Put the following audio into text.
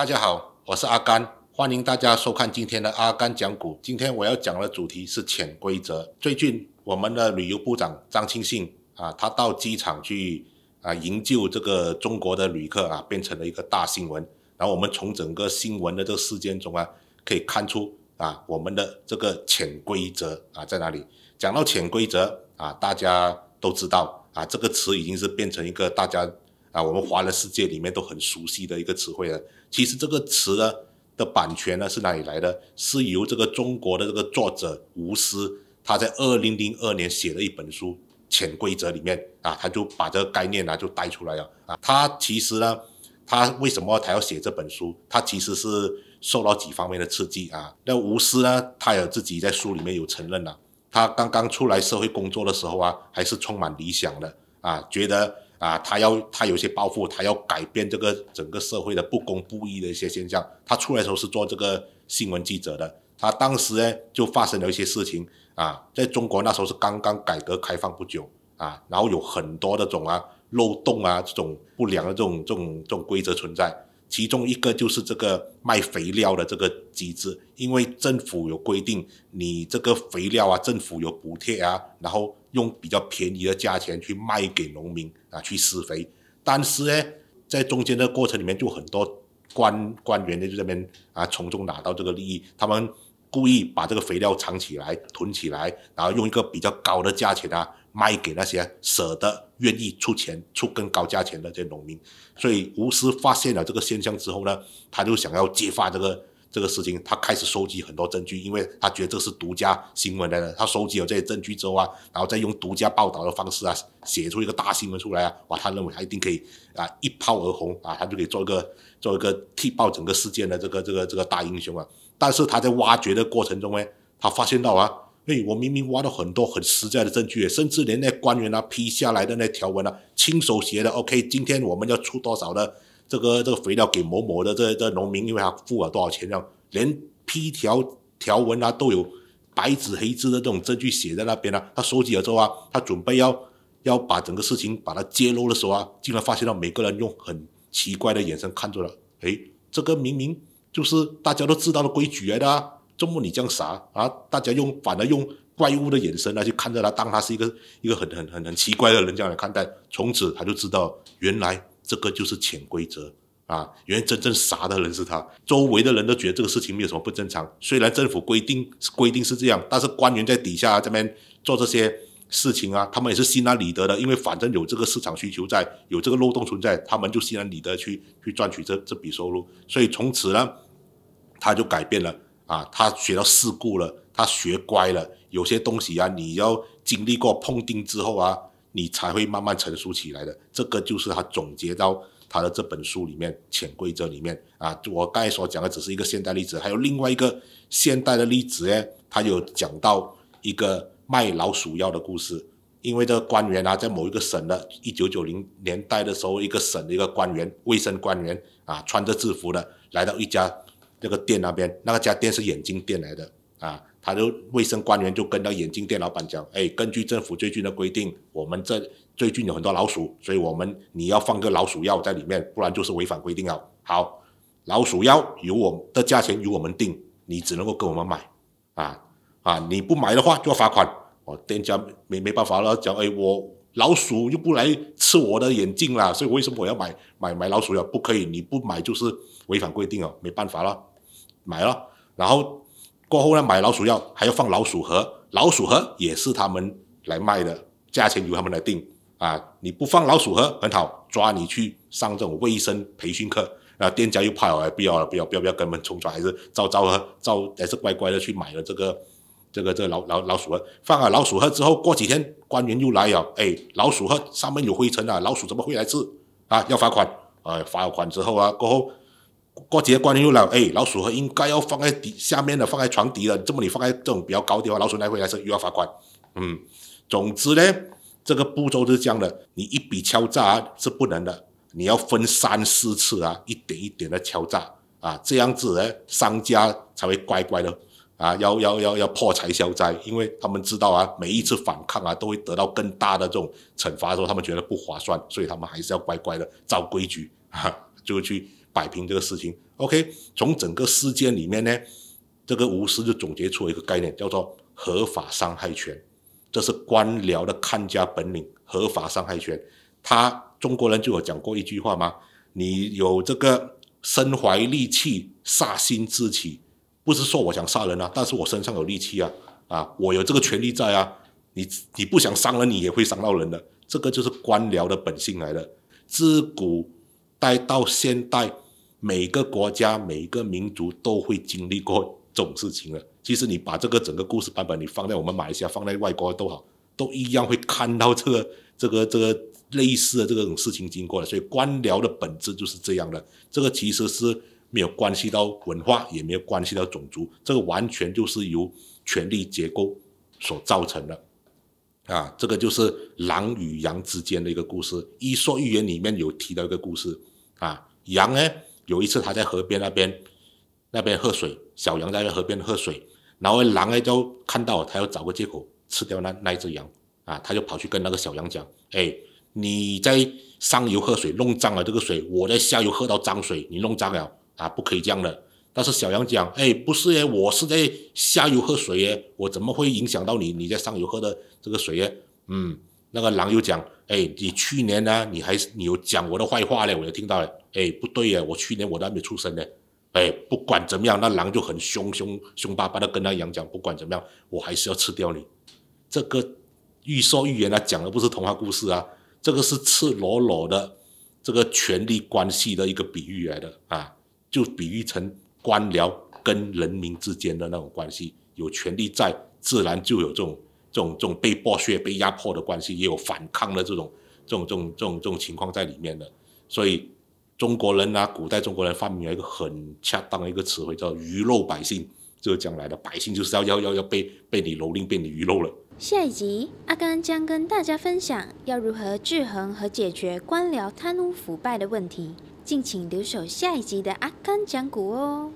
大家好，我是阿甘，欢迎大家收看今天的阿甘讲股。今天我要讲的主题是潜规则。最近我们的旅游部长张庆信啊，他到机场去啊营救这个中国的旅客啊，变成了一个大新闻。然后我们从整个新闻的这个事件中啊，可以看出啊，我们的这个潜规则啊在哪里？讲到潜规则啊，大家都知道啊，这个词已经是变成一个大家。啊，我们华人世界里面都很熟悉的一个词汇了。其实这个词呢的版权呢是哪里来的？是由这个中国的这个作者吴思，他在二零零二年写的一本书《潜规则》里面啊，他就把这个概念呢就带出来了啊。他其实呢，他为什么他要写这本书？他其实是受到几方面的刺激啊。那吴思呢，他有自己在书里面有承认了，他刚刚出来社会工作的时候啊，还是充满理想的啊，觉得。啊，他要他有些抱负，他要改变这个整个社会的不公不义的一些现象。他出来的时候是做这个新闻记者的，他当时呢就发生了一些事情啊，在中国那时候是刚刚改革开放不久啊，然后有很多的种啊漏洞啊这种不良的这种这种这种规则存在。其中一个就是这个卖肥料的这个机制，因为政府有规定，你这个肥料啊，政府有补贴啊，然后用比较便宜的价钱去卖给农民啊，去施肥。但是呢，在中间的过程里面，就很多官官员呢就这边啊从中拿到这个利益，他们故意把这个肥料藏起来、囤起来，然后用一个比较高的价钱啊。卖给那些舍得、愿意出钱、出更高价钱的这些农民，所以吴师发现了这个现象之后呢，他就想要揭发这个这个事情，他开始收集很多证据，因为他觉得这是独家新闻来的。他收集了这些证据之后啊，然后再用独家报道的方式啊，写出一个大新闻出来啊，哇，他认为他一定可以啊一炮而红啊，他就可以做一个做一个踢爆整个事件的这个这个这个大英雄啊。但是他在挖掘的过程中呢，他发现到啊。哎，我明明挖到很多很实在的证据，甚至连那官员啊批下来的那条文啊，亲手写的。OK，今天我们要出多少的这个这个肥料给某某的这这农民，因为他付了多少钱这样，连批条条文啊都有白纸黑字的这种证据写在那边啊。他收集了之后啊，他准备要要把整个事情把它揭露的时候啊，竟然发现到每个人用很奇怪的眼神看着了。哎，这个明明就是大家都知道的规矩来的啊。周末你这样傻啊？大家用反而用怪物的眼神来去看着他，当他是一个一个很很很很奇怪的人这样来看待。从此他就知道，原来这个就是潜规则啊！原来真正傻的人是他。周围的人都觉得这个事情没有什么不正常。虽然政府规定是规定是这样，但是官员在底下这边做这些事情啊，他们也是心安理得的，因为反正有这个市场需求在，有这个漏洞存在，他们就心安理得去去赚取这这笔收入。所以从此呢，他就改变了。啊，他学到事故了，他学乖了。有些东西啊，你要经历过碰钉之后啊，你才会慢慢成熟起来的。这个就是他总结到他的这本书里面《潜规则》里面啊。我刚才所讲的只是一个现代例子，还有另外一个现代的例子呢，他有讲到一个卖老鼠药的故事。因为这个官员啊，在某一个省的，一九九零年代的时候，一个省的一个官员，卫生官员啊，穿着制服的来到一家。这个店那边，那个家店是眼镜店来的啊，他就卫生官员就跟那眼镜店老板讲，哎，根据政府最近的规定，我们这最近有很多老鼠，所以我们你要放个老鼠药在里面，不然就是违反规定了。好，老鼠药由我的价钱由我们定，你只能够跟我们买，啊啊，你不买的话就要罚款。哦，店家没没办法了，讲，哎，我老鼠又不来吃我的眼镜啦，所以为什么我要买买买老鼠药？不可以，你不买就是违反规定哦，没办法了。买了，然后过后呢，买老鼠药还要放老鼠盒，老鼠盒也是他们来卖的，价钱由他们来定啊。你不放老鼠盒很好，抓你去上这种卫生培训课啊。店家又怕我，不要了，不要，不要，不要跟我们冲撞，还是照照喝照，还是乖乖的去买了这个这个这个老老老鼠盒。放了老鼠盒之后，过几天官员又来了，哎，老鼠盒上面有灰尘啊，老鼠怎么会来吃啊？要罚款啊！罚款之后啊，过后。过节官员又来，哎，老鼠盒应该要放在底下面的，放在床底的，这么你放在这种比较高的话，老鼠来回来是又要罚款。嗯，总之呢，这个步骤是这样的，你一笔敲诈是不能的，你要分三四次啊，一点一点的敲诈啊，这样子呢，商家才会乖乖的啊，要要要要破财消灾，因为他们知道啊，每一次反抗啊，都会得到更大的这种惩罚的时候，他们觉得不划算，所以他们还是要乖乖的照规矩啊，就去摆平这个事情。OK，从整个事件里面呢，这个巫师就总结出了一个概念，叫做合法伤害权，这是官僚的看家本领。合法伤害权，他中国人就有讲过一句话吗？你有这个身怀利器，杀心之起。不是说我想杀人啊，但是我身上有利器啊，啊，我有这个权利在啊。你你不想伤人，你也会伤到人的，这个就是官僚的本性来的。自古待到现代，每个国家、每个民族都会经历过这种事情了。其实你把这个整个故事版本，你放在我们马来西亚，放在外国都好，都一样会看到这个、这个、这个类似的这种事情经过的。所以官僚的本质就是这样的。这个其实是。没有关系到文化，也没有关系到种族，这个完全就是由权力结构所造成的，啊，这个就是狼与羊之间的一个故事。《伊索寓言》里面有提到一个故事，啊，羊呢有一次他在河边那边那边喝水，小羊在河边喝水，然后狼呢就看到他要找个借口吃掉那那一只羊，啊，他就跑去跟那个小羊讲，哎，你在上游喝水弄脏了这个水，我在下游喝到脏水，你弄脏了。啊，不可以这样的。但是小羊讲，哎，不是耶，我是在下游喝水耶，我怎么会影响到你？你在上游喝的这个水耶？嗯，那个狼又讲，哎，你去年呢，你还你有讲我的坏话嘞，我就听到了。哎，不对耶，我去年我都还没出生呢。哎，不管怎么样，那狼就很凶凶凶巴巴的跟那羊讲，不管怎么样，我还是要吃掉你。这个预说预言啊，讲的不是童话故事啊，这个是赤裸裸的这个权力关系的一个比喻来的啊。就比喻成官僚跟人民之间的那种关系，有权利在，自然就有这种这种这种被剥削、被压迫的关系，也有反抗的这种这种这种这种这种情况在里面的。所以中国人啊，古代中国人发明了一个很恰当的一个词汇，叫“鱼肉百姓”，就是将来的百姓就是要要要要被被你蹂躏、被你鱼肉了。下一集，阿甘将跟大家分享要如何制衡和解决官僚贪污腐败的问题。敬请留守下一集的阿甘讲古哦。